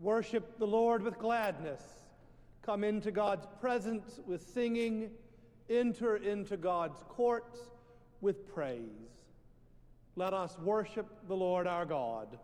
Worship the Lord with gladness. Come into God's presence with singing. Enter into God's courts with praise. Let us worship the Lord our God.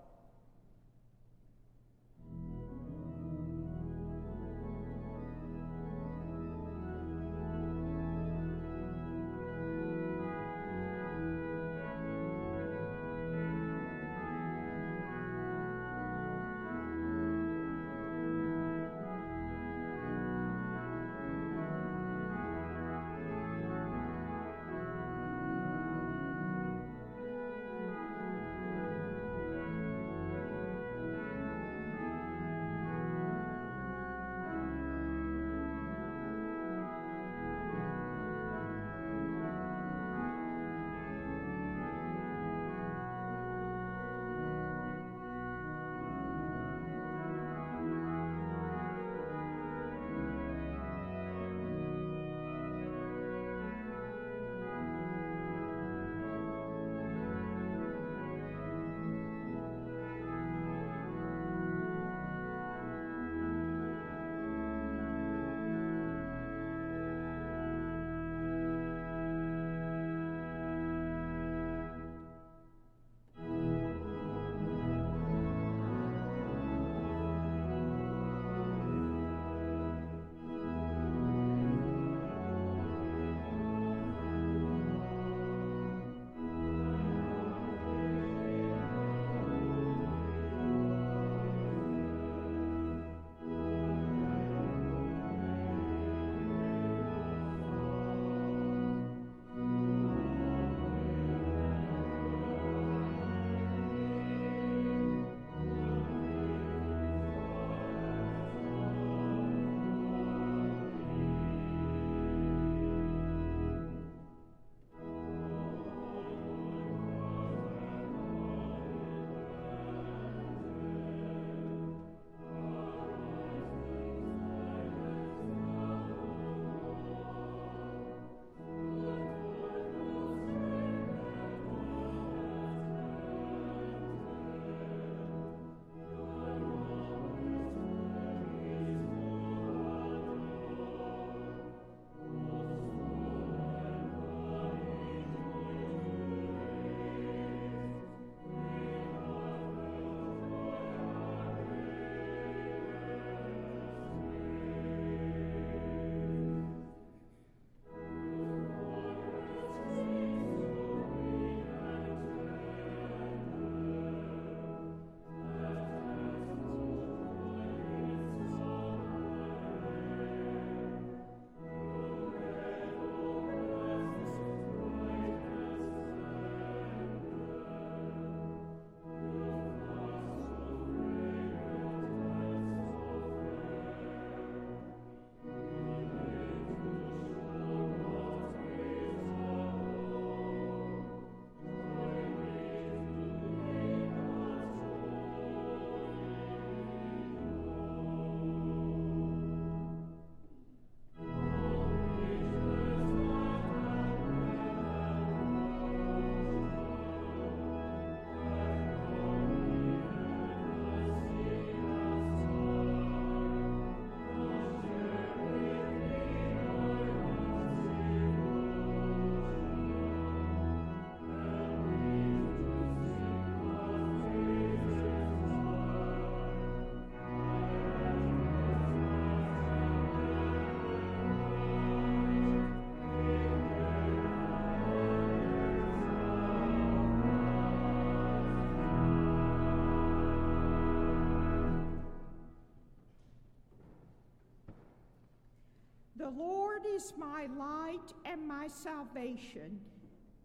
The Lord is my light and my salvation.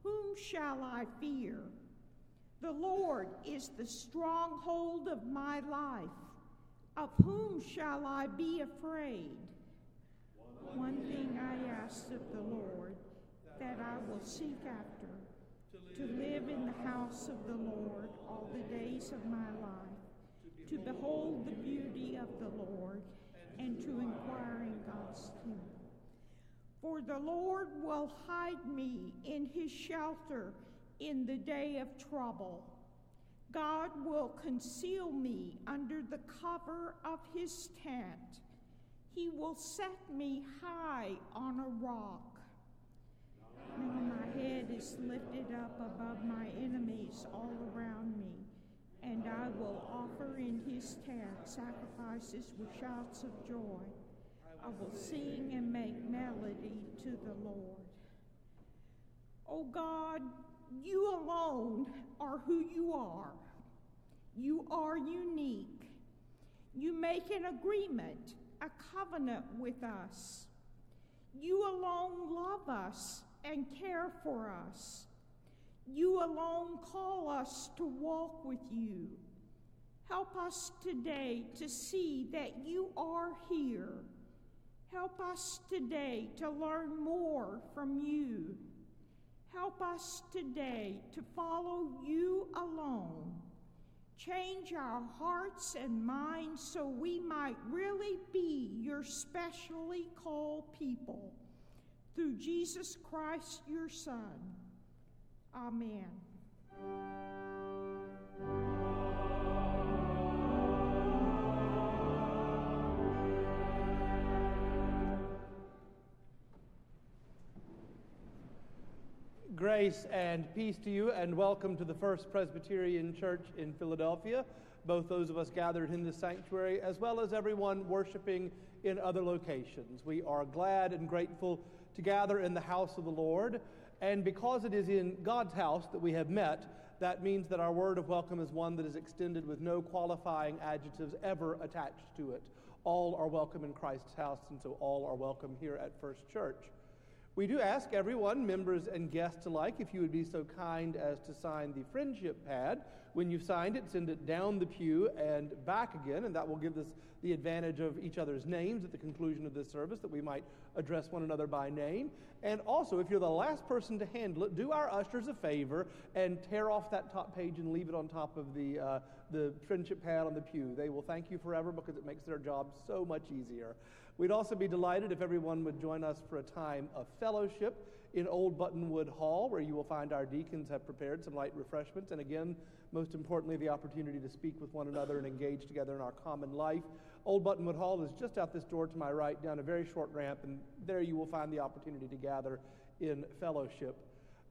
Whom shall I fear? The Lord is the stronghold of my life. Of whom shall I be afraid? One thing I ask of the Lord, that I will seek after, to live in the house of the Lord all the days of my life, to behold the beauty of the Lord, and to inquire in God's temple. For the Lord will hide me in his shelter in the day of trouble. God will conceal me under the cover of his tent. He will set me high on a rock. Now my head is lifted up above my enemies all around me, and I will offer in his tent sacrifices with shouts of joy. I will sing and make melody to the Lord. Oh God, you alone are who you are. You are unique. You make an agreement, a covenant with us. You alone love us and care for us. You alone call us to walk with you. Help us today to see that you are here. Help us today to learn more from you. Help us today to follow you alone. Change our hearts and minds so we might really be your specially called people. Through Jesus Christ, your Son. Amen. Grace and peace to you, and welcome to the First Presbyterian Church in Philadelphia. Both those of us gathered in this sanctuary, as well as everyone worshiping in other locations. We are glad and grateful to gather in the house of the Lord. And because it is in God's house that we have met, that means that our word of welcome is one that is extended with no qualifying adjectives ever attached to it. All are welcome in Christ's house, and so all are welcome here at First Church. We do ask everyone, members and guests alike, if you would be so kind as to sign the friendship pad. When you've signed it, send it down the pew and back again, and that will give us the advantage of each other's names at the conclusion of this service, that we might address one another by name. And also, if you're the last person to handle it, do our ushers a favor and tear off that top page and leave it on top of the, uh, the friendship pad on the pew. They will thank you forever because it makes their job so much easier. We'd also be delighted if everyone would join us for a time of fellowship in Old Buttonwood Hall, where you will find our deacons have prepared some light refreshments. And again, most importantly, the opportunity to speak with one another and engage together in our common life. Old Buttonwood Hall is just out this door to my right, down a very short ramp, and there you will find the opportunity to gather in fellowship.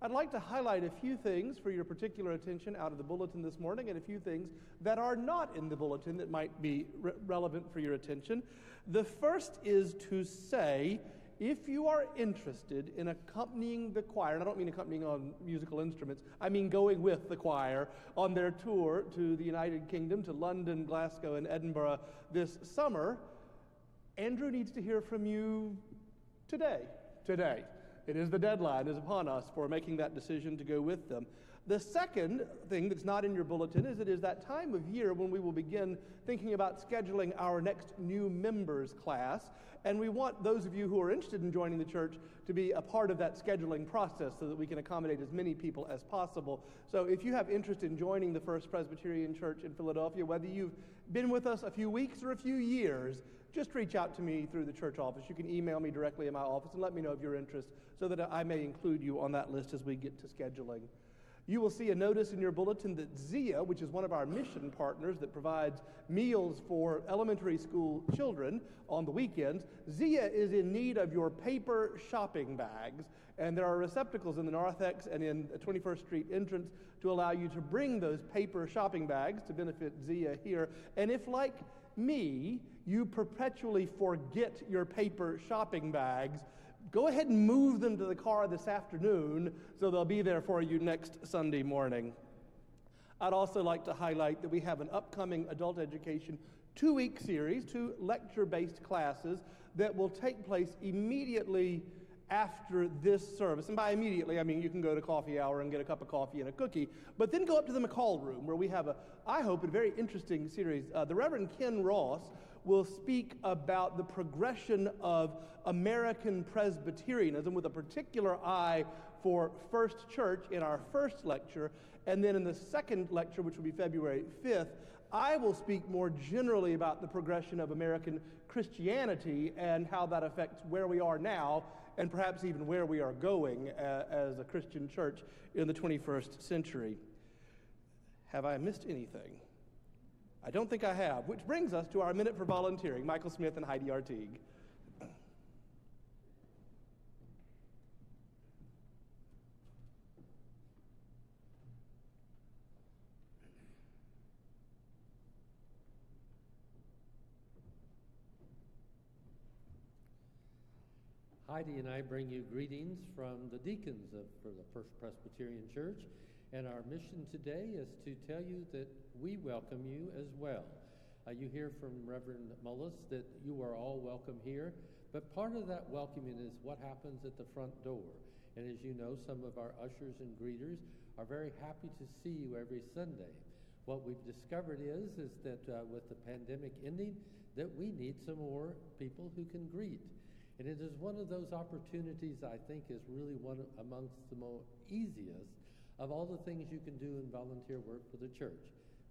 I'd like to highlight a few things for your particular attention out of the bulletin this morning and a few things that are not in the bulletin that might be re- relevant for your attention. The first is to say, if you are interested in accompanying the choir, and I don't mean accompanying on musical instruments, I mean going with the choir on their tour to the United Kingdom, to London, Glasgow, and Edinburgh this summer, Andrew needs to hear from you today. Today. It is the deadline is upon us for making that decision to go with them. The second thing that's not in your bulletin is it is that time of year when we will begin thinking about scheduling our next new members class. And we want those of you who are interested in joining the church to be a part of that scheduling process so that we can accommodate as many people as possible. So if you have interest in joining the First Presbyterian Church in Philadelphia, whether you've been with us a few weeks or a few years, just reach out to me through the church office. You can email me directly in my office and let me know of your interest so that I may include you on that list as we get to scheduling. You will see a notice in your bulletin that ZIA, which is one of our mission partners that provides meals for elementary school children on the weekends, ZIA is in need of your paper shopping bags. And there are receptacles in the narthex and in the 21st Street entrance to allow you to bring those paper shopping bags to benefit ZIA here. And if, like me, you perpetually forget your paper shopping bags, go ahead and move them to the car this afternoon so they'll be there for you next Sunday morning. I'd also like to highlight that we have an upcoming adult education two week series, two lecture based classes that will take place immediately after this service. And by immediately, I mean you can go to coffee hour and get a cup of coffee and a cookie, but then go up to the McCall room where we have a, I hope, a very interesting series. Uh, the Reverend Ken Ross will speak about the progression of American Presbyterianism with a particular eye for First Church in our first lecture. And then in the second lecture, which will be February 5th, I will speak more generally about the progression of American Christianity and how that affects where we are now and perhaps even where we are going uh, as a Christian church in the 21st century. Have I missed anything? I don't think I have, which brings us to our minute for volunteering Michael Smith and Heidi Artigue. Heidi and I bring you greetings from the deacons of, for the First Presbyterian Church, and our mission today is to tell you that we welcome you as well. Uh, you hear from Reverend Mullis that you are all welcome here, but part of that welcoming is what happens at the front door. And as you know, some of our ushers and greeters are very happy to see you every Sunday. What we've discovered is, is that uh, with the pandemic ending, that we need some more people who can greet. And it is one of those opportunities I think is really one amongst the most easiest of all the things you can do in volunteer work for the church.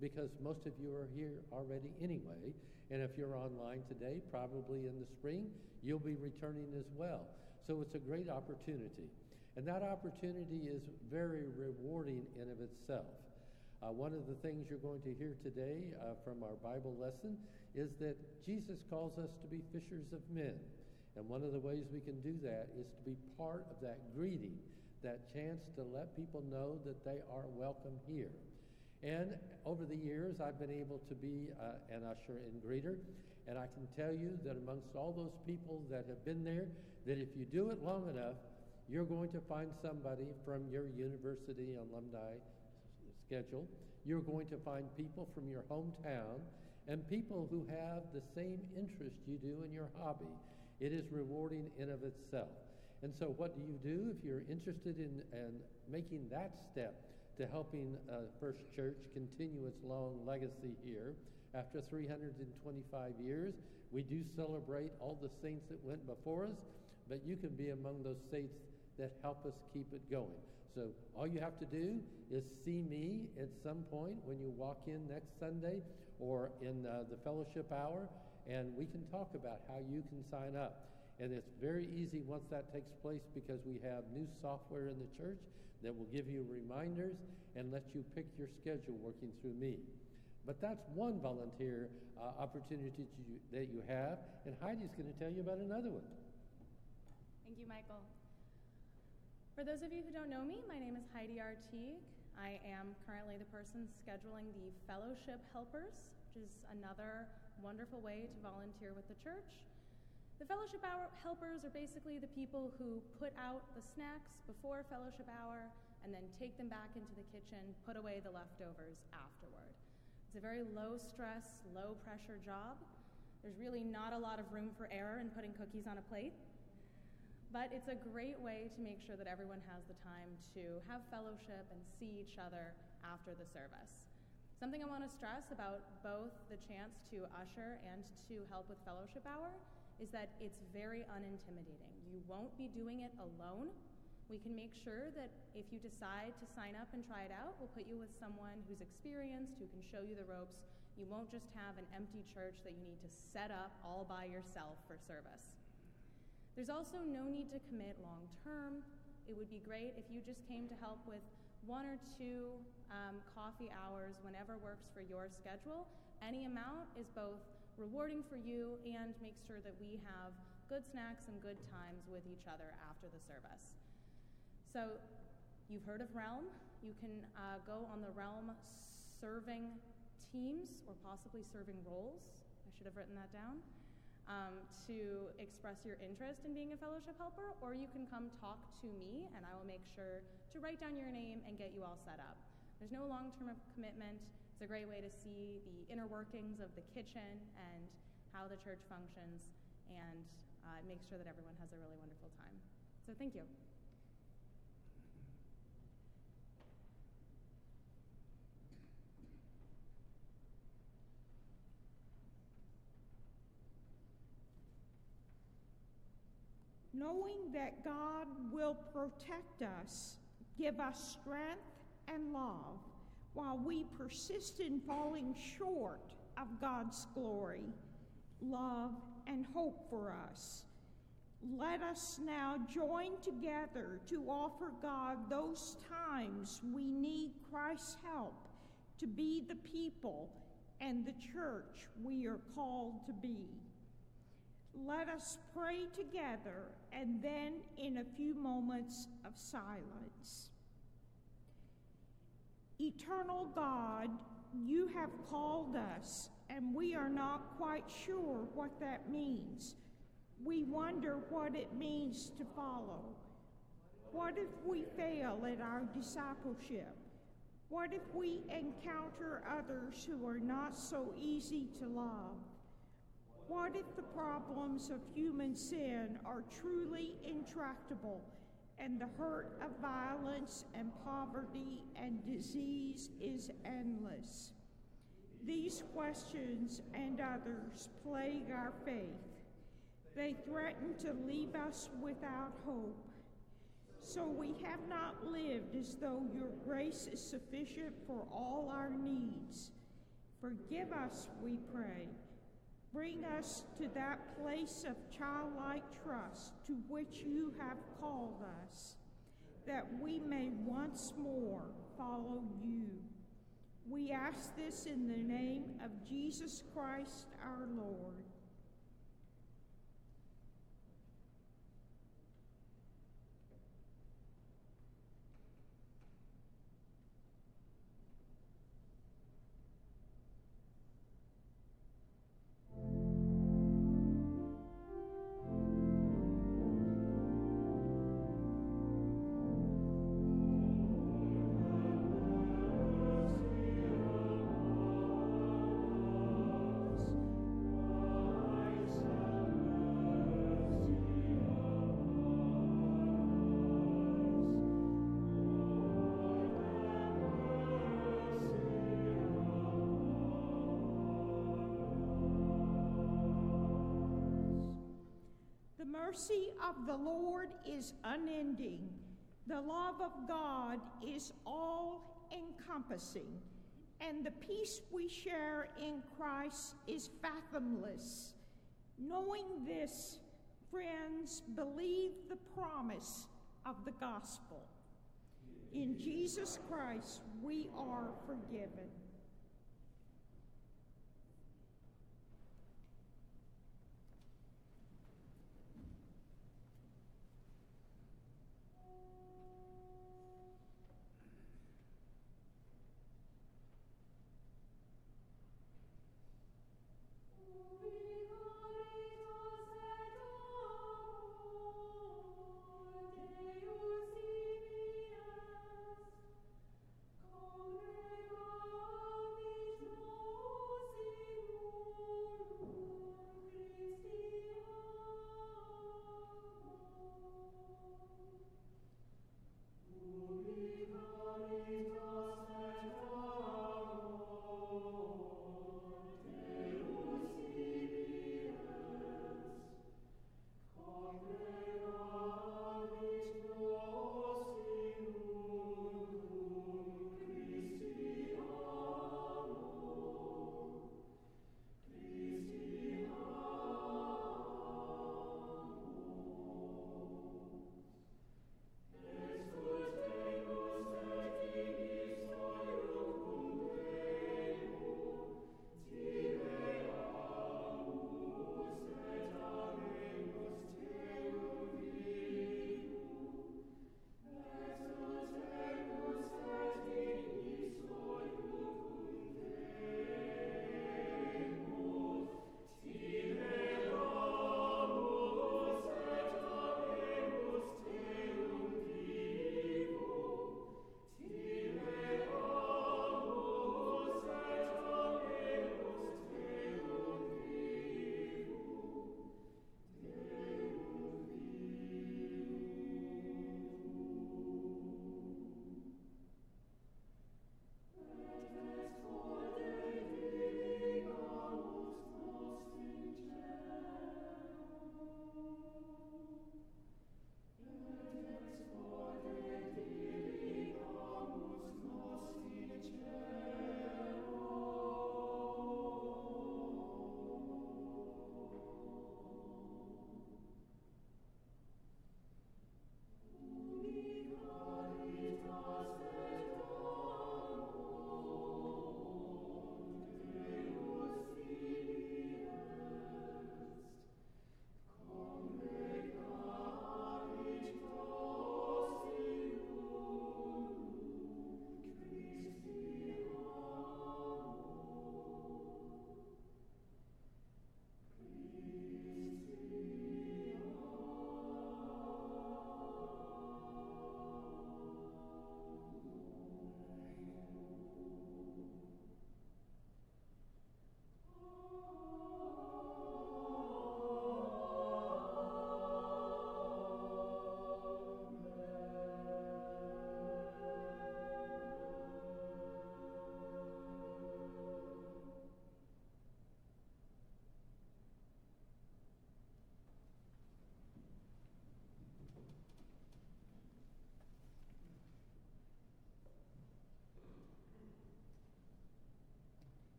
Because most of you are here already anyway. And if you're online today, probably in the spring, you'll be returning as well. So it's a great opportunity. And that opportunity is very rewarding in of itself. Uh, one of the things you're going to hear today uh, from our Bible lesson is that Jesus calls us to be fishers of men. And one of the ways we can do that is to be part of that greeting, that chance to let people know that they are welcome here. And over the years, I've been able to be uh, an usher and greeter. And I can tell you that amongst all those people that have been there, that if you do it long enough, you're going to find somebody from your university alumni schedule. You're going to find people from your hometown and people who have the same interest you do in your hobby. It is rewarding in of itself. And so what do you do if you're interested in, in making that step to helping uh, First Church continue its long legacy here? After 325 years, we do celebrate all the saints that went before us, but you can be among those saints that help us keep it going. So all you have to do is see me at some point when you walk in next Sunday or in uh, the fellowship hour and we can talk about how you can sign up. And it's very easy once that takes place because we have new software in the church that will give you reminders and let you pick your schedule working through me. But that's one volunteer uh, opportunity that you have, and Heidi's going to tell you about another one. Thank you, Michael. For those of you who don't know me, my name is Heidi Artigue. I am currently the person scheduling the Fellowship Helpers, which is another wonderful way to volunteer with the church. The fellowship hour helpers are basically the people who put out the snacks before fellowship hour and then take them back into the kitchen, put away the leftovers afterward. It's a very low stress, low pressure job. There's really not a lot of room for error in putting cookies on a plate. But it's a great way to make sure that everyone has the time to have fellowship and see each other after the service. Something I want to stress about both the chance to usher and to help with fellowship hour is that it's very unintimidating. You won't be doing it alone. We can make sure that if you decide to sign up and try it out, we'll put you with someone who's experienced, who can show you the ropes. You won't just have an empty church that you need to set up all by yourself for service. There's also no need to commit long term. It would be great if you just came to help with one or two um, coffee hours whenever works for your schedule. Any amount is both rewarding for you and make sure that we have good snacks and good times with each other after the service. So, you've heard of Realm. You can uh, go on the Realm serving teams or possibly serving roles. I should have written that down um, to express your interest in being a fellowship helper, or you can come talk to me and I will make sure to write down your name and get you all set up. There's no long term commitment. It's a great way to see the inner workings of the kitchen and how the church functions, and uh, it makes sure that everyone has a really wonderful time. So, thank you. knowing that God will protect us, give us strength and love, while we persist in falling short of God's glory, love, and hope for us. Let us now join together to offer God those times we need Christ's help to be the people and the church we are called to be. Let us pray together and then in a few moments of silence. Eternal God, you have called us, and we are not quite sure what that means. We wonder what it means to follow. What if we fail at our discipleship? What if we encounter others who are not so easy to love? What if the problems of human sin are truly intractable and the hurt of violence and poverty and disease is endless? These questions and others plague our faith. They threaten to leave us without hope. So we have not lived as though your grace is sufficient for all our needs. Forgive us, we pray Bring us to that place of childlike trust to which you have called us, that we may once more follow you. We ask this in the name of Jesus Christ our Lord. Mercy of the Lord is unending. The love of God is all encompassing. And the peace we share in Christ is fathomless. Knowing this, friends, believe the promise of the gospel. In Jesus Christ, we are forgiven.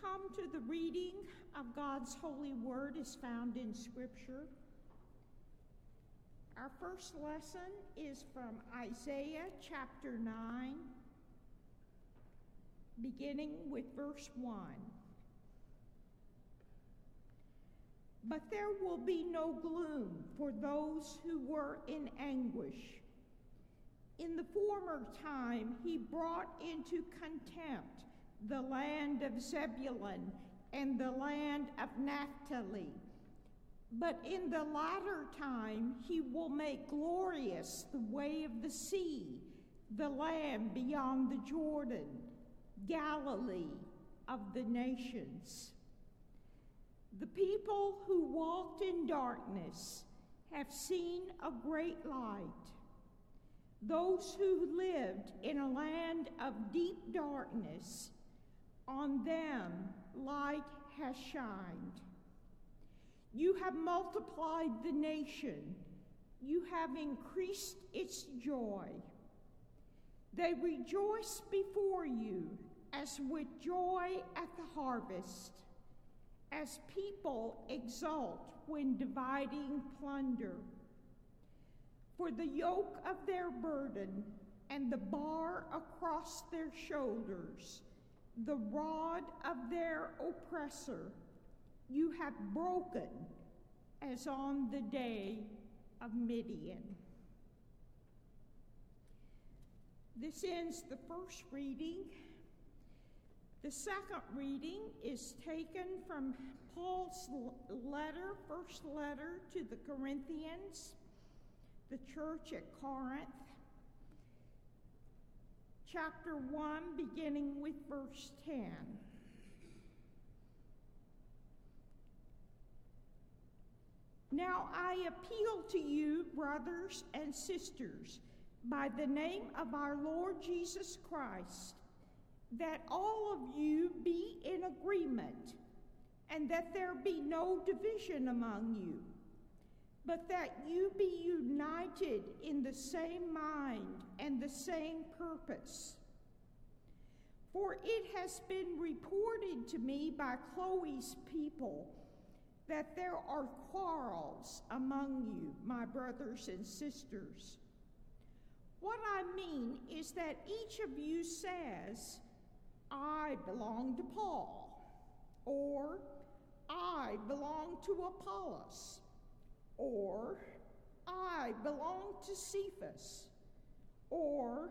Come to the reading of God's holy word as found in Scripture. Our first lesson is from Isaiah chapter 9, beginning with verse 1. But there will be no gloom for those who were in anguish. In the former time, he brought into contempt the land of Zebulun and the land of Naphtali. But in the latter time, he will make glorious the way of the sea, the land beyond the Jordan, Galilee of the nations. The people who walked in darkness have seen a great light. Those who lived in a land of deep darkness, on them light has shined. You have multiplied the nation, you have increased its joy. They rejoice before you as with joy at the harvest, as people exult when dividing plunder. For the yoke of their burden and the bar across their shoulders, the rod of their oppressor, you have broken as on the day of Midian. This ends the first reading. The second reading is taken from Paul's letter, first letter to the Corinthians, the church at Corinth, chapter 1, beginning with verse 10. Now I appeal to you, brothers and sisters, by the name of our Lord Jesus Christ, that all of you be in agreement, and that there be no division among you, but that you be united in the same mind and the same purpose. For it has been reported to me by Chloe's people that there are quarrels among you, my brothers and sisters. What I mean is that each of you says, I belong to Paul, or I belong to Apollos, or I belong to Cephas, or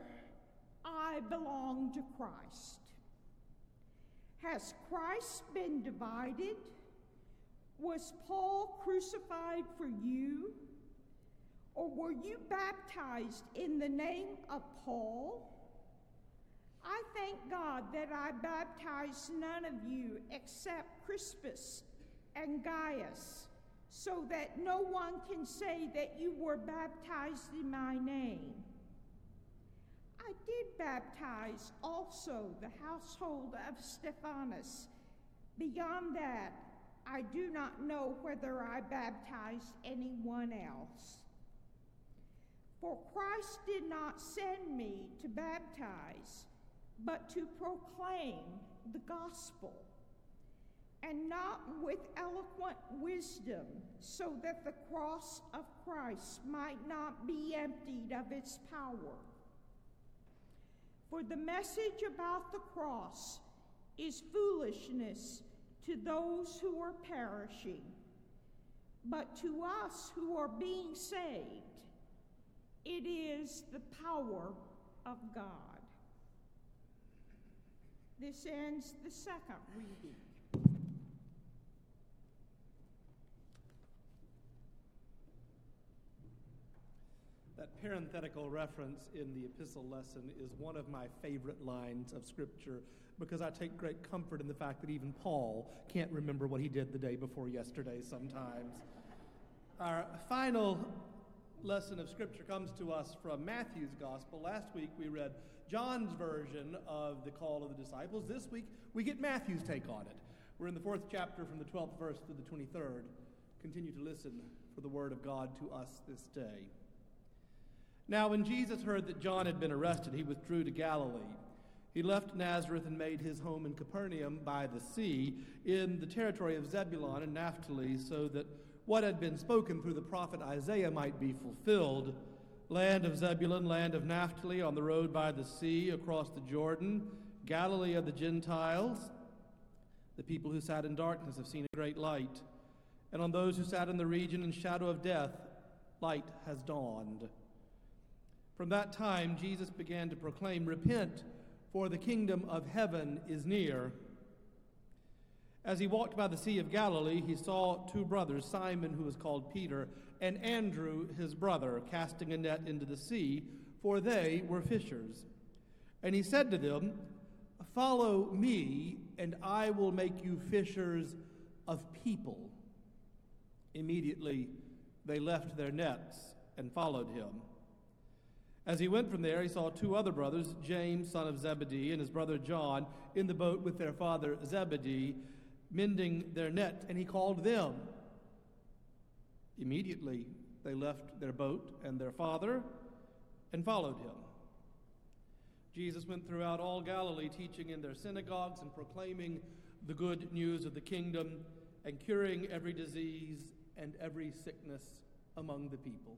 I belong to Christ. Has Christ been divided? Was Paul crucified for you? Or were you baptized in the name of Paul? I thank God that I baptized none of you except Crispus and Gaius, so that no one can say that you were baptized in my name. I did baptize also the household of Stephanas. Beyond that, I do not know whether I baptized anyone else. For Christ did not send me to baptize, but to proclaim the gospel, and not with eloquent wisdom, so that the cross of Christ might not be emptied of its power. For the message about the cross is foolishness to those who are perishing, but to us who are being saved, it is the power of God. This ends the second reading. That parenthetical reference in the epistle lesson is one of my favorite lines of Scripture because I take great comfort in the fact that even Paul can't remember what he did the day before yesterday sometimes. Our final lesson of Scripture comes to us from Matthew's Gospel. Last week we read John's version of the call of the disciples. This week we get Matthew's take on it. We're in the fourth chapter from the 12th verse to the 23rd. Continue to listen for the word of God to us this day. Now, when Jesus heard that John had been arrested, he withdrew to Galilee. he left Nazareth and made his home in Capernaum by the sea in the territory of Zebulun and Naphtali, so that what had been spoken through the prophet Isaiah might be fulfilled. Land of Zebulun, land of Naphtali, on the road by the sea, across the Jordan, Galilee of the Gentiles. The people who sat in darkness have seen a great light, and on those who sat in the region and shadow of death, light has dawned. From that time, Jesus began to proclaim, Repent, for the kingdom of heaven is near. As he walked by the Sea of Galilee, he saw two brothers, Simon, who was called Peter, and Andrew, his brother, casting a net into the sea, for they were fishers. And he said to them, Follow me, and I will make you fishers of people. Immediately they left their nets and followed him. As he went from there, he saw two other brothers, James, son of Zebedee, and his brother John, in the boat with their father Zebedee mending their net, and he called them. Immediately they left their boat and their father and followed him. Jesus went throughout all Galilee, teaching in their synagogues and proclaiming the good news of the kingdom and curing every disease and every sickness among the people.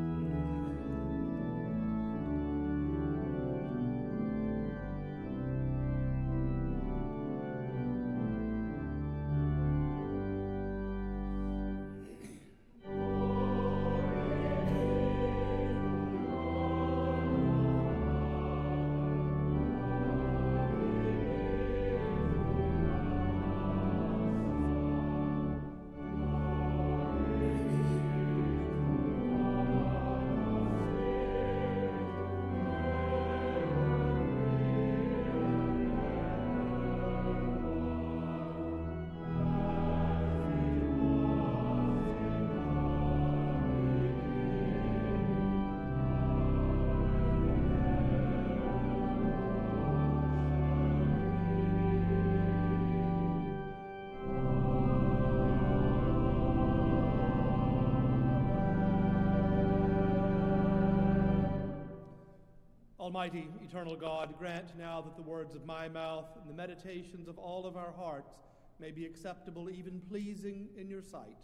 Almighty, eternal God, grant now that the words of my mouth and the meditations of all of our hearts may be acceptable, even pleasing in your sight.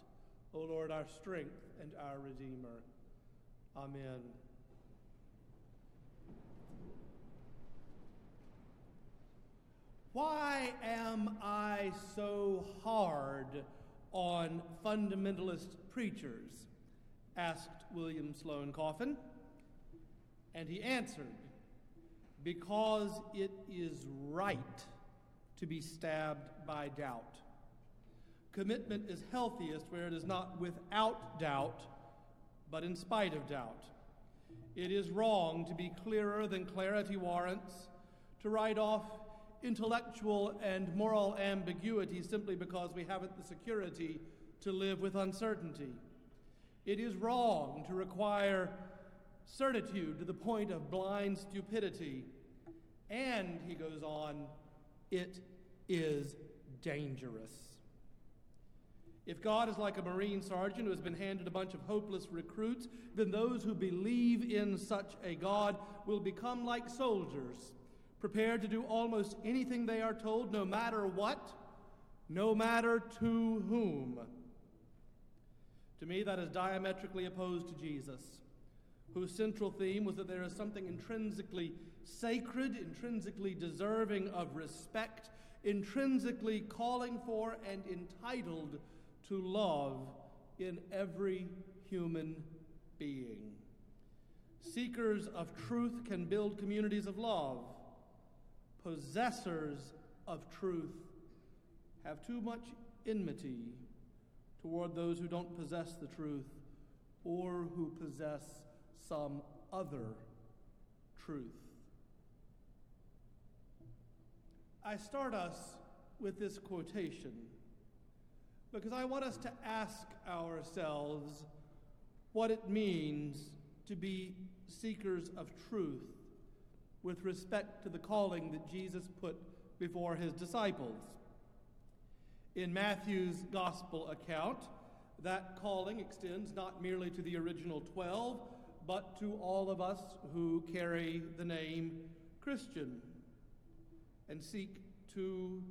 O Lord, our strength and our Redeemer. Amen. Why am I so hard on fundamentalist preachers? asked William Sloane Coffin. And he answered, Because it is right to be stabbed by doubt. Commitment is healthiest where it is not without doubt, but in spite of doubt. It is wrong to be clearer than clarity warrants, to write off intellectual and moral ambiguity simply because we haven't the security to live with uncertainty. It is wrong to require certitude to the point of blind stupidity. And, he goes on, it is dangerous. If God is like a Marine sergeant who has been handed a bunch of hopeless recruits, then those who believe in such a God will become like soldiers, prepared to do almost anything they are told, no matter what, no matter to whom. To me, that is diametrically opposed to Jesus, whose central theme was that there is something intrinsically sacred, intrinsically deserving of respect, intrinsically calling for and entitled to love in every human being. Seekers of truth can build communities of love. Possessors of truth have too much enmity toward those who don't possess the truth or who possess some other truth. I start us with this quotation because I want us to ask ourselves what it means to be seekers of truth with respect to the calling that Jesus put before his disciples. In Matthew's gospel account, That calling extends not merely to the original 12, but to all of us who carry the name Christian and seek to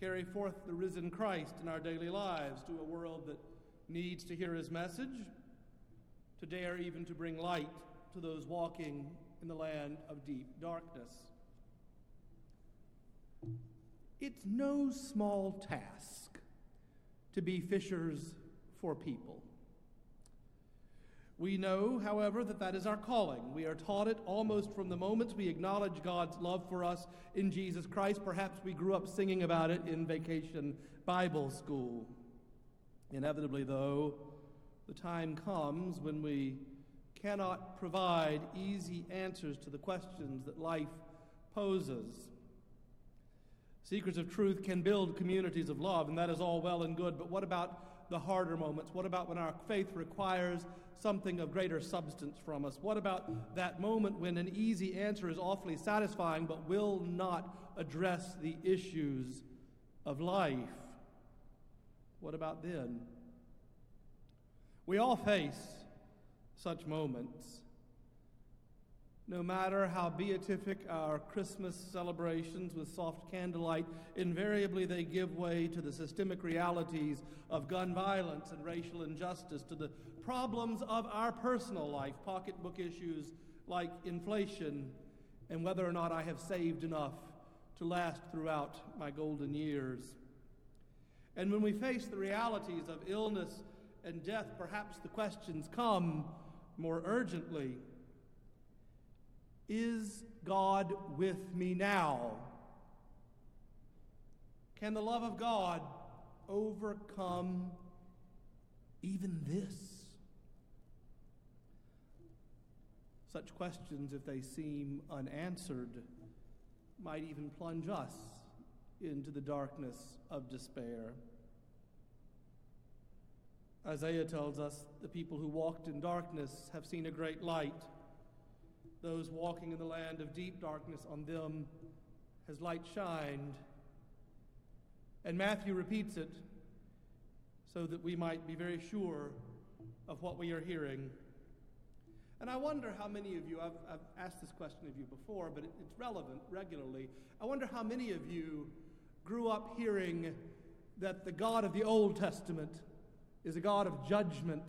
carry forth the risen Christ in our daily lives to a world that needs to hear his message, to dare even to bring light to those walking in the land of deep darkness. It's no small task to be fishers for people. We know, however, that that is our calling. We are taught it almost from the moment we acknowledge God's love for us in Jesus Christ. Perhaps we grew up singing about it in vacation Bible school. Inevitably, though, the time comes when we cannot provide easy answers to the questions that life poses. Seekers of truth can build communities of love, and that is all well and good, but what about the harder moments? What about when our faith requires something of greater substance from us? What about that moment when an easy answer is awfully satisfying but will not address the issues of life? What about then? We all face such moments. No matter how beatific our Christmas celebrations with soft candlelight, invariably they give way to the systemic realities of gun violence and racial injustice, to the problems of our personal life, pocketbook issues like inflation and whether or not I have saved enough to last throughout my golden years. And when we face the realities of illness and death, perhaps the questions come more urgently Is God with me now? Can the love of God overcome even this? Such questions, if they seem unanswered, might even plunge us into the darkness of despair. Isaiah tells us the people who walked in darkness have seen a great light. Those walking in the land of deep darkness, on them has light shined. And Matthew repeats it so that we might be very sure of what we are hearing. And I wonder how many of you, I've, I've asked this question of you before, but it, it's relevant regularly. I wonder how many of you grew up hearing that the God of the Old Testament is a God of judgment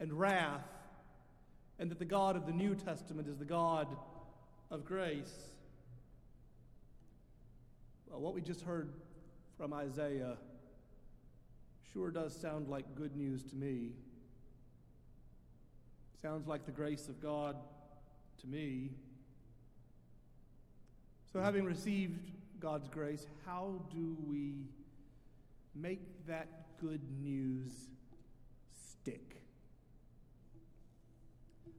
and wrath, and that the God of the New Testament is the God of grace. Well, what we just heard from Isaiah sure does sound like good news to me. Sounds like the grace of God to me. So, having received God's grace, how do we make that good news stick.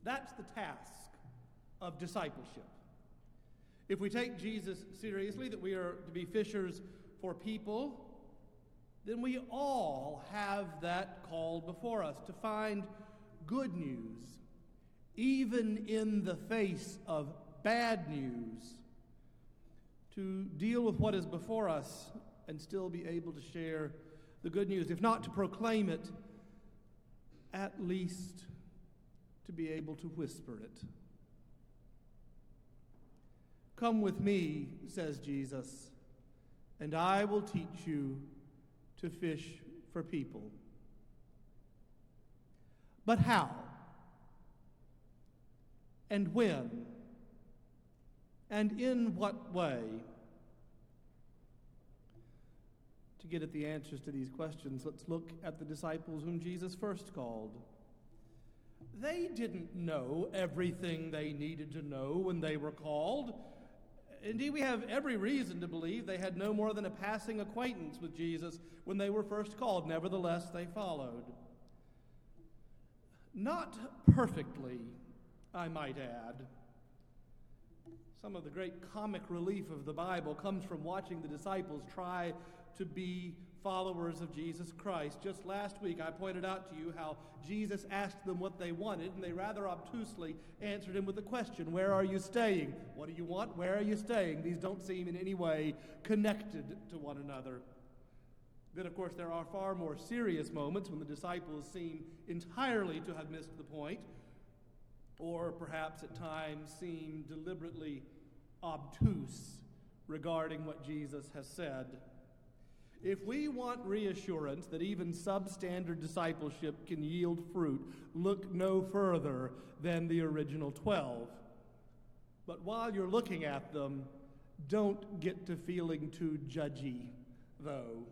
That's the task of discipleship. If we take Jesus seriously, that we are to be fishers for people, then we all have that call before us to find good news, even in the face of bad news, to deal with what is before us and still be able to share the good news, if not to proclaim it at least to be able to whisper it. Come with me, says Jesus, and I will teach you to fish for people. But how? And when? And in what way? To get at the answers to these questions, let's look at the disciples whom Jesus first called. They didn't know everything they needed to know when they were called. Indeed, we have every reason to believe they had no more than a passing acquaintance with Jesus when they were first called. Nevertheless, they followed. Not perfectly, I might add. Some of the great comic relief of the Bible comes from watching the disciples try to be followers of Jesus Christ. Just last week, I pointed out to you how Jesus asked them what they wanted, and they rather obtusely answered him with the question Where are you staying? What do you want? Where are you staying? These don't seem in any way connected to one another. Then, of course, there are far more serious moments when the disciples seem entirely to have missed the point, or perhaps at times seem deliberately obtuse regarding what Jesus has said. If we want reassurance that even substandard discipleship can yield fruit, look no further than the original 12. But while you're looking at them, don't get to feeling too judgy, though.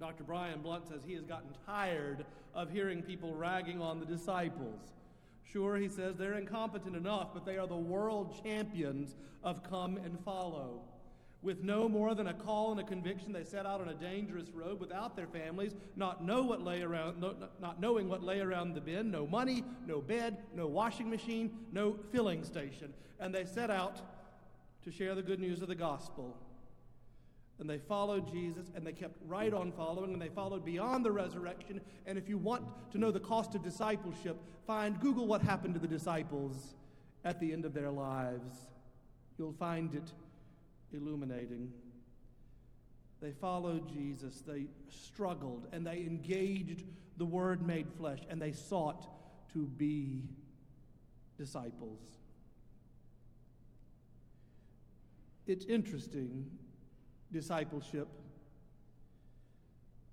Dr. Brian Blount says he has gotten tired of hearing people ragging on the disciples. Sure, he says they're incompetent enough, but they are the world champions of come and follow. With no more than a call and a conviction, they set out on a dangerous road without their families, not know what lay around, not knowing what lay around the bend, no money, no bed, no washing machine, no filling station, and they set out to share the good news of the gospel and they followed Jesus and they kept right on following and they followed beyond the resurrection. And if you want to know the cost of discipleship, find Google what happened to the disciples at the end of their lives. You'll find it illuminating. They followed Jesus, they struggled, and they engaged the Word made flesh, and they sought to be disciples. It's interesting discipleship,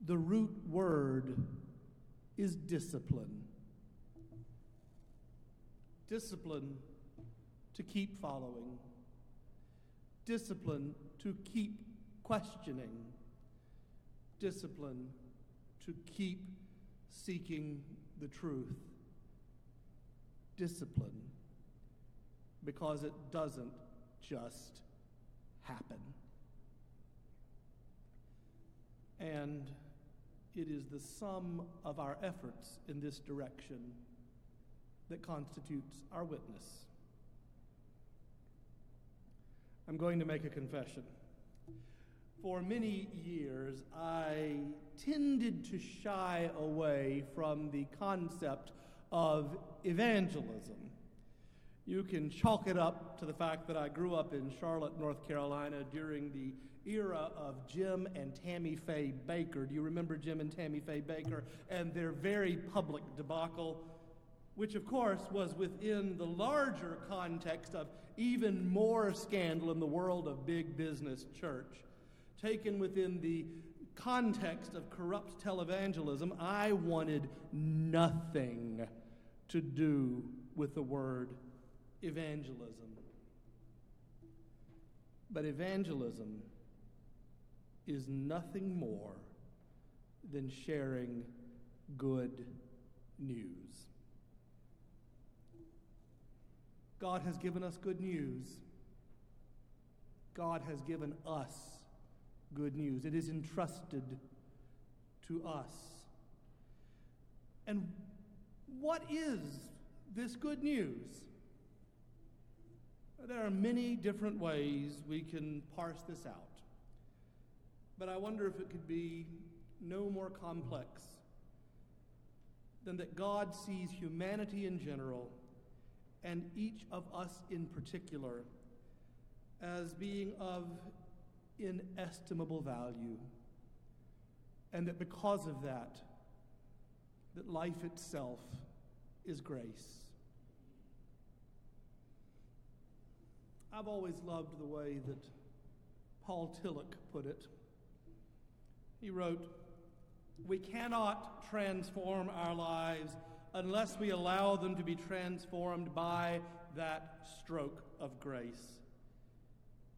the root word is discipline. Discipline to keep following, discipline to keep questioning, discipline to keep seeking the truth, discipline because it doesn't just happen. And it is the sum of our efforts in this direction that constitutes our witness. I'm going to make a confession. For many years, I tended to shy away from the concept of evangelism. You can chalk it up to the fact that I grew up in Charlotte, North Carolina during the era of Jim and Tammy Faye Bakker. Do you remember Jim and Tammy Faye Bakker and their very public debacle? Which, of course, was within the larger context of even more scandal in the world of big business church. Taken within the context of corrupt televangelism, I wanted nothing to do with the word evangelism. But evangelism is nothing more than sharing good news. God has given us good news. God has given us good news. It is entrusted to us. And what is this good news? There are many different ways we can parse this out. But I wonder if it could be no more complex than that God sees humanity in general and each of us in particular as being of inestimable value. And that because of that, that life itself is grace. I've always loved the way that Paul Tillich put it. He wrote, We cannot transform our lives unless we allow them to be transformed by that stroke of grace.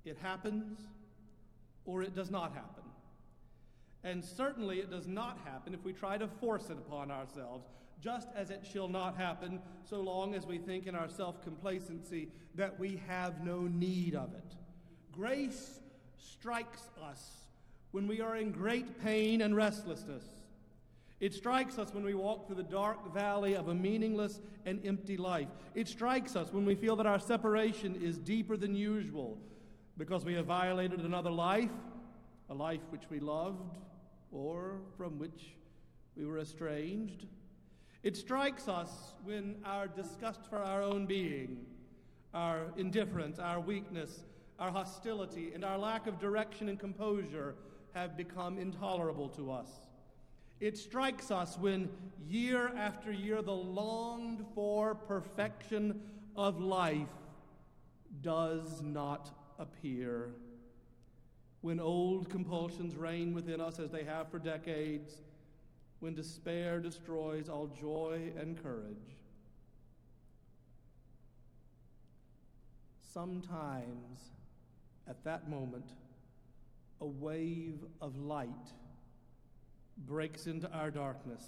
It happens or it does not happen. And certainly it does not happen if we try to force it upon ourselves, just as it shall not happen so long as we think in our self complacency that we have no need of it. Grace strikes us when we are in great pain and restlessness. It strikes us when we walk through the dark valley of a meaningless and empty life. It strikes us when we feel that our separation is deeper than usual because we have violated another life, a life which we loved or from which we were estranged. It strikes us when our disgust for our own being, our indifference, our weakness, our hostility, and our lack of direction and composure have become intolerable to us. It strikes us when, year after year, the longed for perfection of life does not appear. When old compulsions reign within us as they have for decades, when despair destroys all joy and courage. Sometimes, at that moment, a wave of light breaks into our darkness,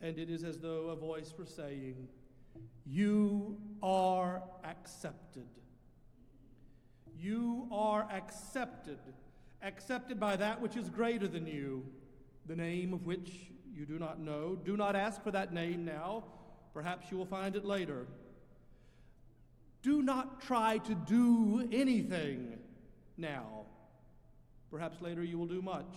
and it is as though a voice were saying, You are accepted. You are accepted, accepted by that which is greater than you, the name of which you do not know. Do not ask for that name now. Perhaps you will find it later. Do not try to do anything now. Perhaps later you will do much.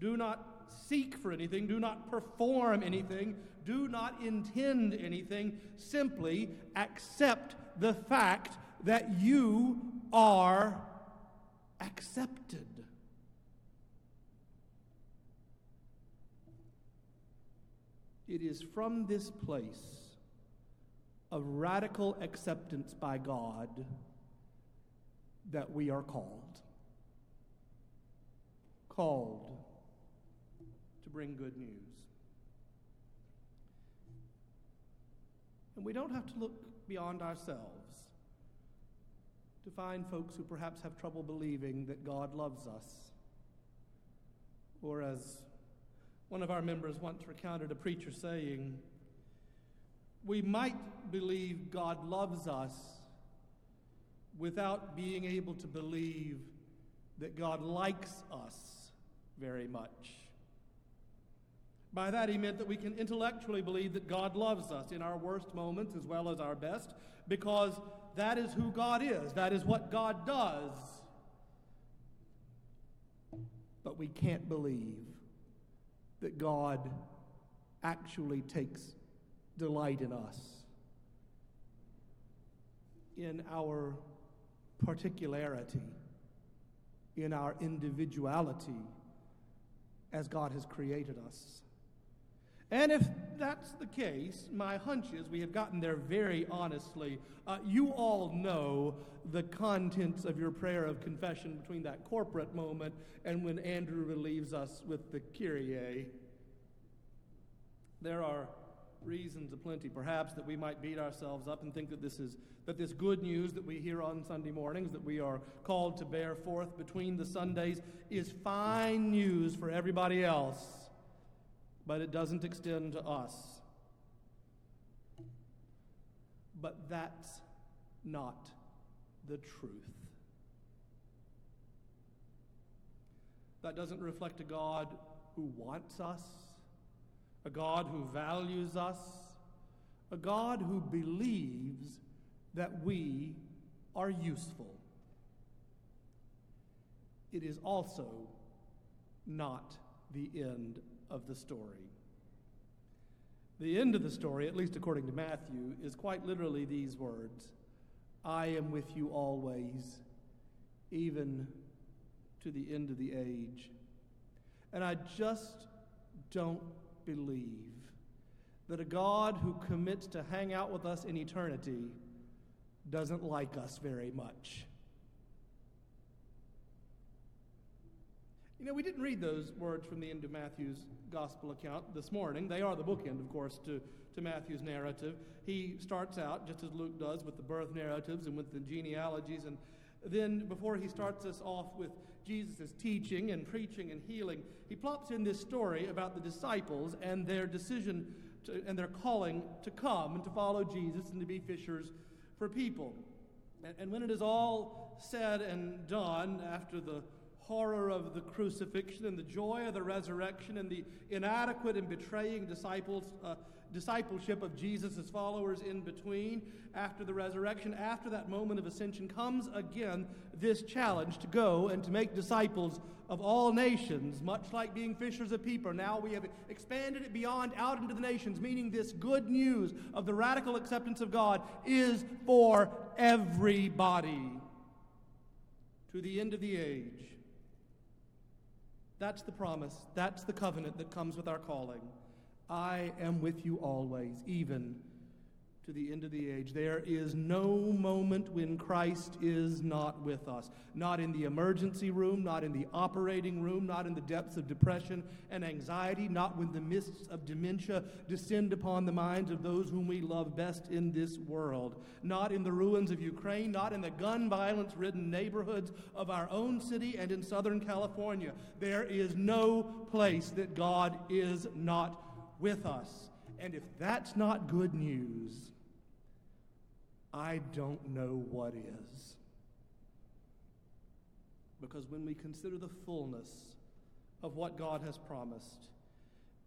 Do not seek for anything. Do not perform anything. Do not intend anything. Simply accept the fact that you are accepted. It is from this place of radical acceptance by God that we are called. Called bring good news. And we don't have to look beyond ourselves to find folks who perhaps have trouble believing that God loves us. Or, as one of our members once recounted a preacher saying, we might believe God loves us without being able to believe that God likes us very much. By that, he meant that we can intellectually believe that God loves us in our worst moments as well as our best, because that is who God is, that is what God does. But we can't believe that God actually takes delight in us, in our particularity, in our individuality as God has created us. And if that's the case, my hunch is we have gotten there very honestly. Uh, you all know the contents of your prayer of confession between that corporate moment and when Andrew relieves us with the Kyrie. There are reasons aplenty, perhaps, that we might beat ourselves up and think that this is that this good news that we hear on Sunday mornings, that we are called to bear forth between the Sundays, is fine news for everybody else, but it doesn't extend to us. But that's not the truth. That doesn't reflect a God who wants us a God who values us, a God who believes that we are useful. It is also not the end of the story. The end of the story, at least according to Matthew, is quite literally these words I am with you always, even to the end of the age. And I just don't believe that a God who commits to hang out with us in eternity doesn't like us very much. You know, we didn't read those words from the end of Matthew's gospel account this morning. They are the bookend, of course, to, to Matthew's narrative. He starts out, just as Luke does, with the birth narratives and with the genealogies. And then, before he starts us off with Jesus' teaching and preaching and healing, he plops in this story about the disciples and their decision to, and their calling to come and to follow Jesus and to be fishers for people. And, and when it is all said and done, after the horror of the crucifixion and the joy of the resurrection and the inadequate and betraying disciples, uh, discipleship of Jesus' followers in between after the resurrection, after that moment of ascension, comes again this challenge to go and to make disciples of all nations, much like being fishers of people. Now we have expanded it beyond out into the nations, meaning this good news of the radical acceptance of God is for everybody to the end of the age. That's the promise. That's the covenant that comes with our calling. I am with you always, even to the end of the age. There is no moment when Christ is not with us. Not in the emergency room, not in the operating room, not in the depths of depression and anxiety, not when the mists of dementia descend upon the minds of those whom we love best in this world, not in the ruins of Ukraine, not in the gun violence ridden neighborhoods of our own city and in Southern California. There is no place that God is not with us. And if that's not good news, I don't know what is. Because when we consider the fullness of what God has promised,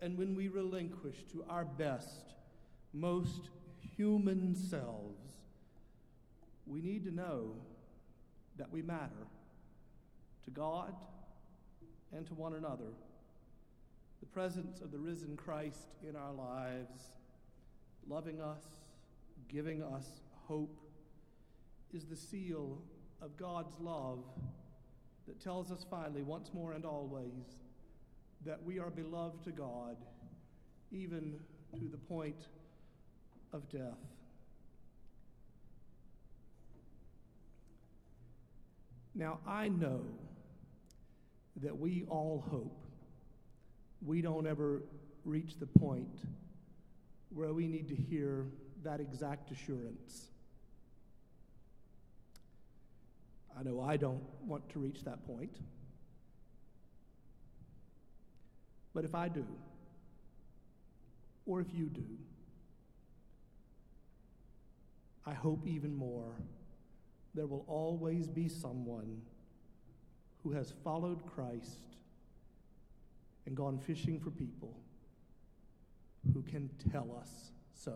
and when we relinquish to our best, most human selves, we need to know that we matter to God and to one another. The presence of the risen Christ in our lives, loving us, giving us hope is the seal of God's love that tells us finally, once more and always, that we are beloved to God, even to the point of death. Now, I know that we all hope we don't ever reach the point where we need to hear that exact assurance. I know I don't want to reach that point. But if I do, or if you do, I hope even more there will always be someone who has followed Christ and gone fishing for people who can tell us so.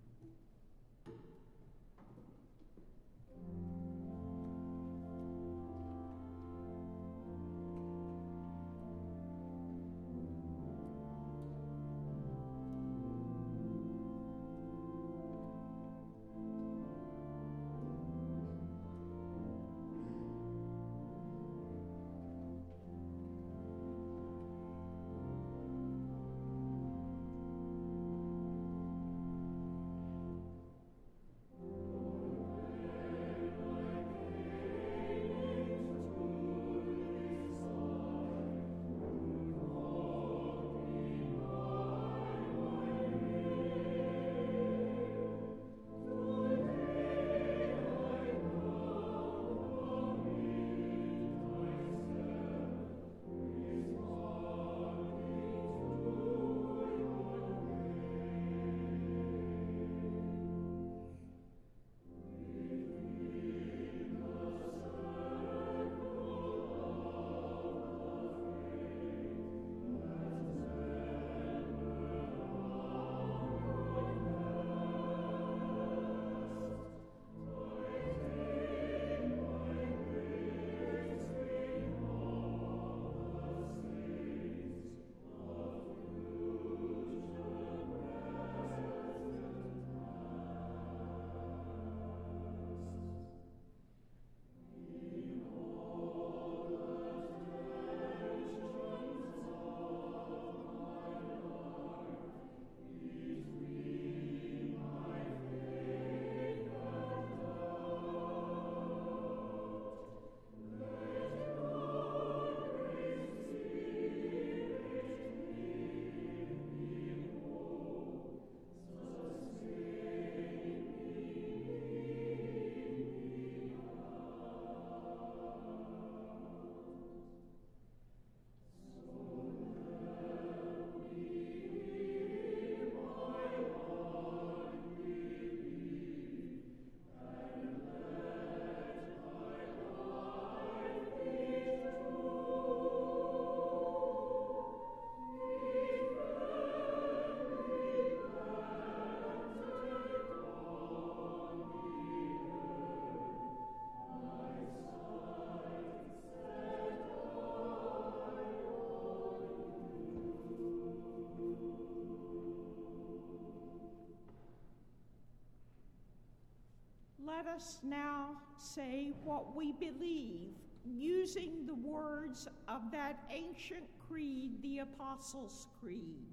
Us now say what we believe using the words of that ancient creed, the Apostles' Creed.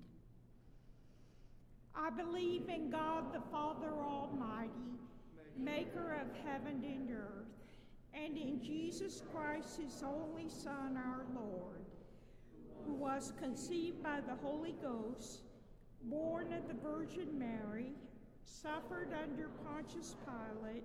I believe in God the Father Almighty, maker of heaven and earth, and in Jesus Christ, his only Son, our Lord, who was conceived by the Holy Ghost, born of the Virgin Mary, suffered under Pontius Pilate,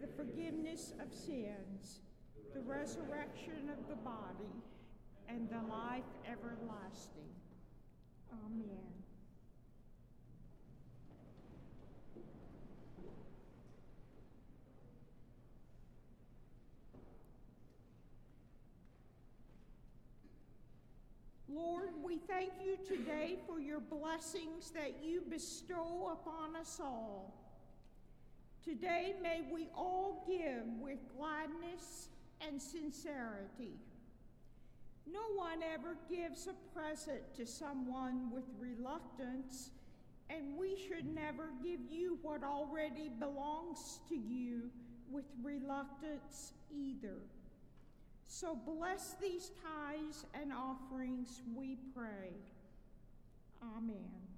the forgiveness of sins, the resurrection of the body, and the life everlasting. Amen. Lord, we thank you today for your blessings that you bestow upon us all. Today, may we all give with gladness and sincerity. No one ever gives a present to someone with reluctance, and we should never give you what already belongs to you with reluctance either. So bless these tithes and offerings, we pray. Amen.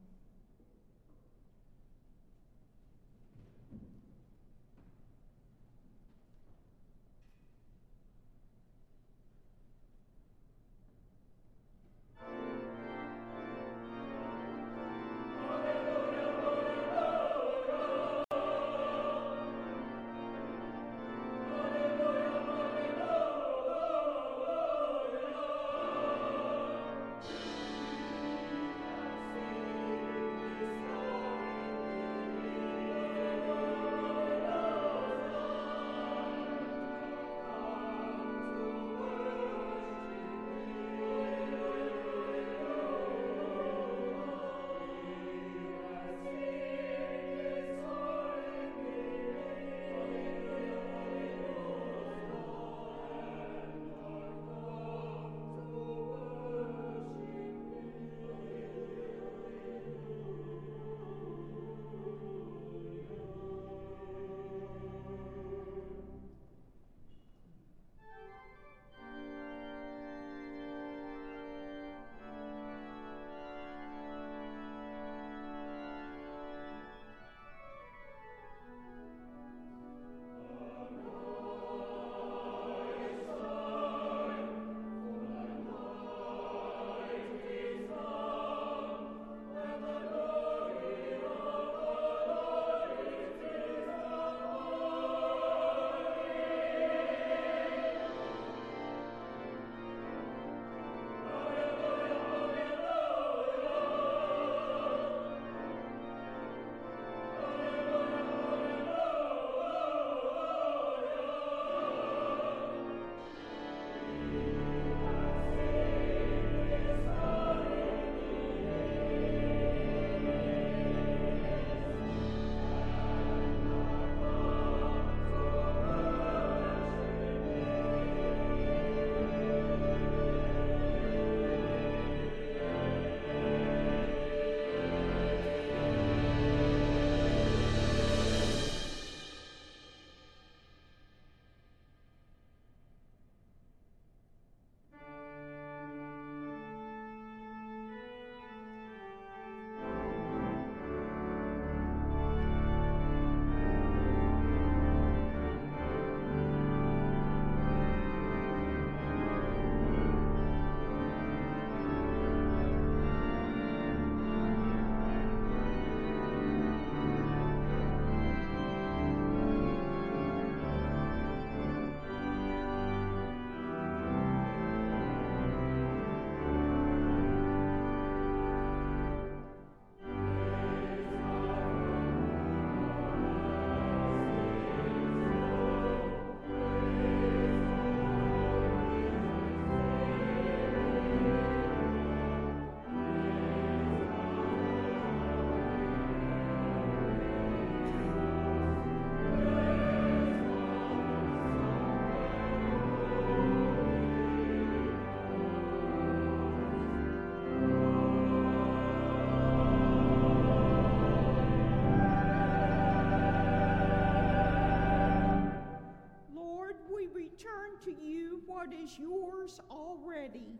What is yours already.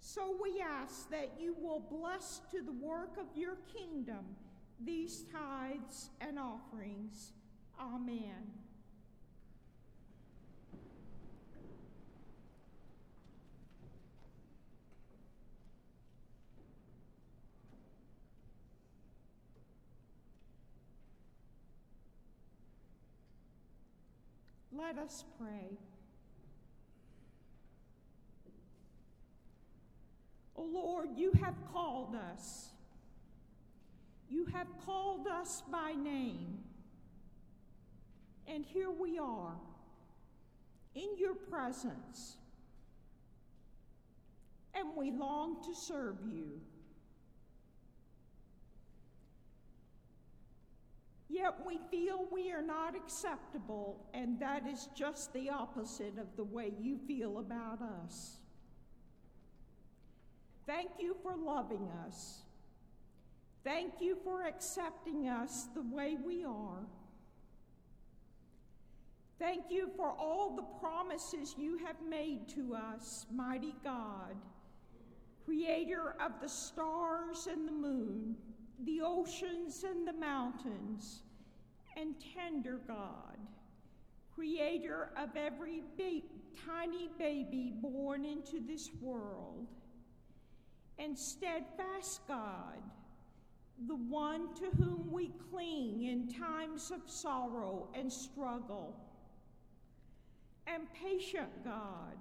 So we ask that you will bless to the work of your kingdom these tithes and offerings. Amen. Let us pray. Oh Lord, you have called us. You have called us by name. And here we are in your presence. And we long to serve you. Yet we feel we are not acceptable, and that is just the opposite of the way you feel about us. Thank you for loving us. Thank you for accepting us the way we are. Thank you for all the promises you have made to us, mighty God, creator of the stars and the moon, the oceans and the mountains, and tender God, creator of every ba- tiny baby born into this world, and steadfast God, the one to whom we cling in times of sorrow and struggle, and patient God,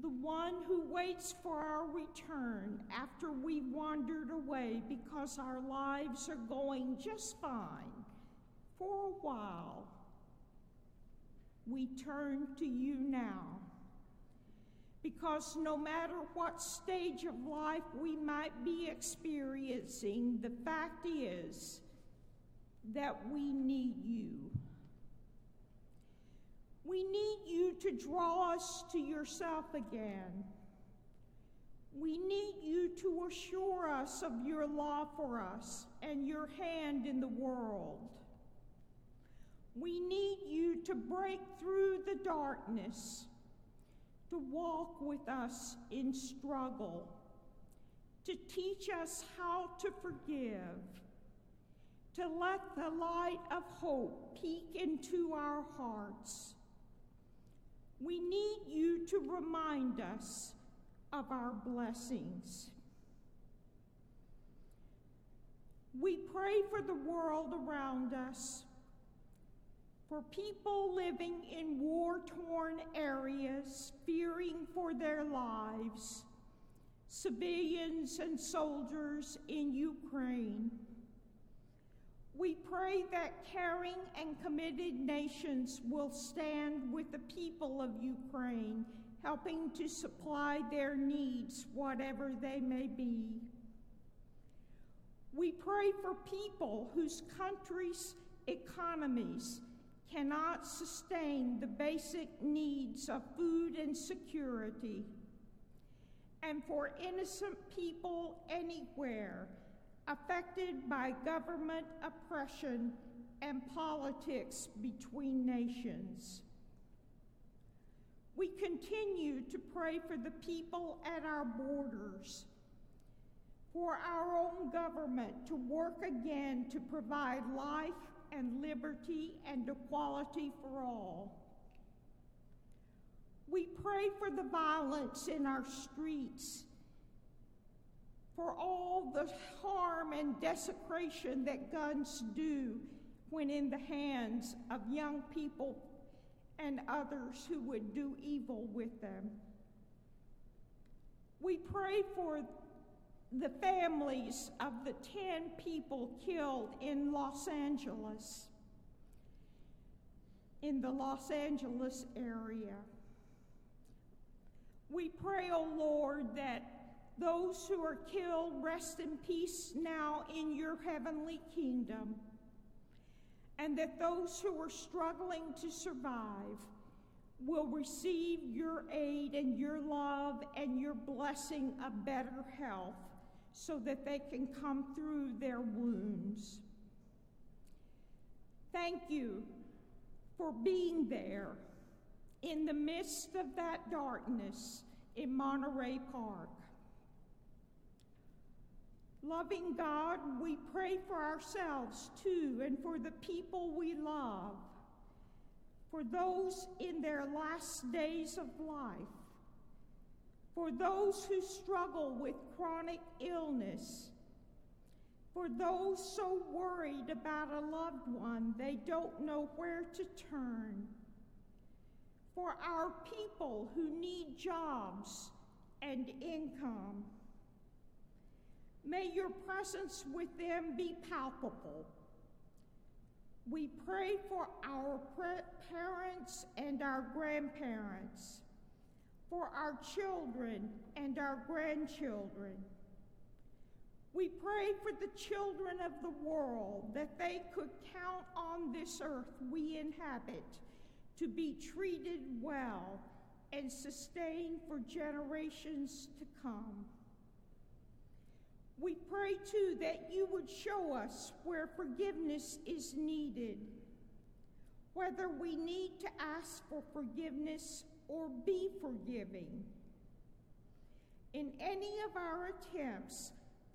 the one who waits for our return after we wandered away because our lives are going just fine for a while. We turn to you now. Because no matter what stage of life we might be experiencing, the fact is that we need you. We need you to draw us to yourself again. We need you to assure us of your love for us and your hand in the world. We need you to break through the darkness, to walk with us in struggle, to teach us how to forgive, to let the light of hope peek into our hearts we need you to remind us of our blessings. We pray for the world around us, for people living in war torn areas, fearing for their lives, civilians and soldiers in Ukraine. We pray that caring and committed nations will stand with the people of Ukraine, helping to supply their needs, whatever they may be. We pray for people whose countries' economies cannot sustain the basic needs of food and security, and for innocent people anywhere affected by government oppression and politics between nations. We continue to pray for the people at our borders, for our own government to work again to provide life and liberty and equality for all. We pray for the violence in our streets for all the harm and desecration that guns do when in the hands of young people and others who would do evil with them. We pray for the families of the 10 people killed in Los Angeles, in the Los Angeles area. We pray, O oh Lord, that those who are killed rest in peace now in your heavenly kingdom, and that those who are struggling to survive will receive your aid and your love and your blessing of better health so that they can come through their wounds. Thank you for being there in the midst of that darkness in Monterey Park. Loving God, we pray for ourselves too and for the people we love, for those in their last days of life, for those who struggle with chronic illness, for those so worried about a loved one they don't know where to turn, for our people who need jobs and income. May your presence with them be palpable. We pray for our parents and our grandparents, for our children and our grandchildren. We pray for the children of the world that they could count on this earth we inhabit to be treated well and sustained for generations to come. We pray too that you would show us where forgiveness is needed, whether we need to ask for forgiveness or be forgiving. In any of our attempts,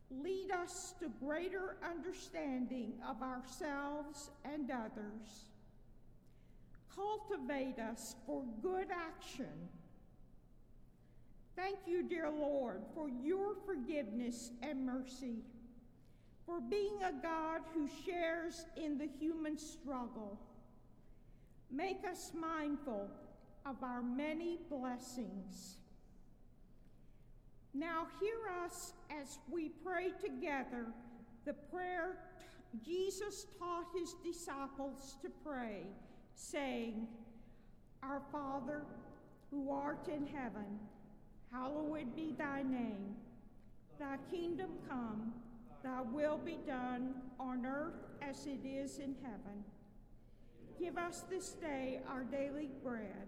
lead us to greater understanding of ourselves and others. Cultivate us for good action Thank you, dear Lord, for your forgiveness and mercy, for being a God who shares in the human struggle. Make us mindful of our many blessings. Now, hear us as we pray together the prayer Jesus taught his disciples to pray, saying, Our Father, who art in heaven, Hallowed be thy name. Thy kingdom come, thy will be done on earth as it is in heaven. Give us this day our daily bread,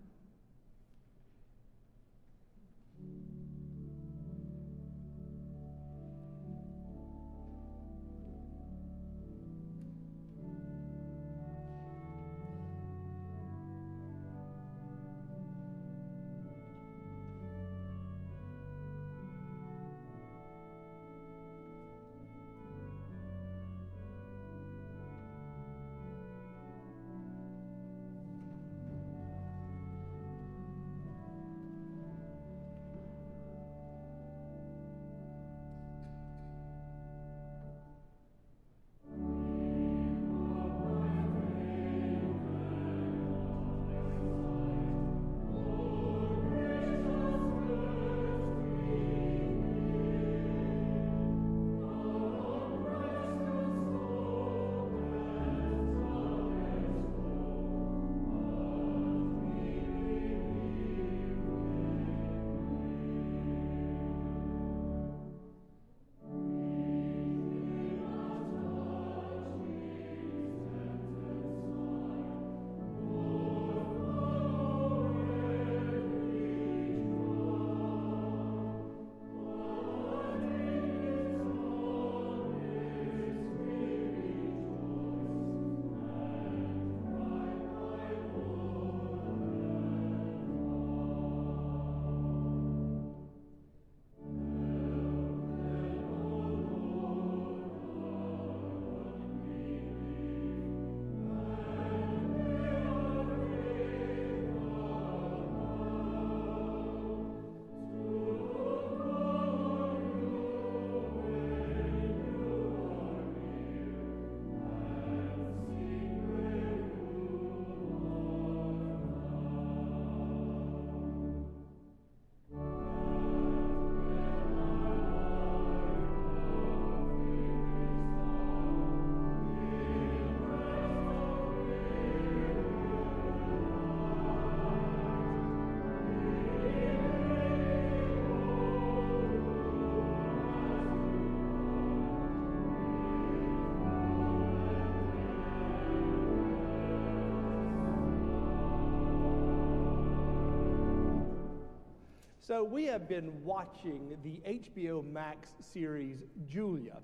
So, we have been watching the HBO Max series Julia.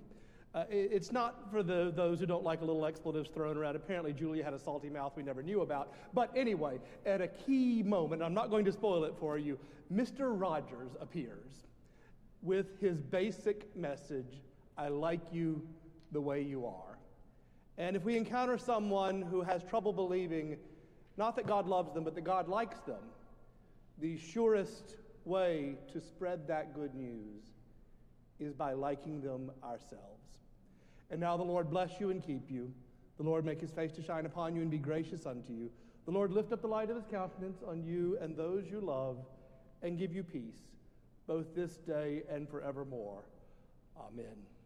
Uh, it, it's not for the, those who don't like a little expletives thrown around. Apparently, Julia had a salty mouth we never knew about. But anyway, at a key moment, I'm not going to spoil it for you, Mr. Rogers appears with his basic message I like you the way you are. And if we encounter someone who has trouble believing, not that God loves them, but that God likes them, the surest way to spread that good news is by liking them ourselves. And now the Lord bless you and keep you. The Lord make his face to shine upon you and be gracious unto you. The Lord lift up the light of his countenance on you and those you love and give you peace, both this day and forevermore. Amen.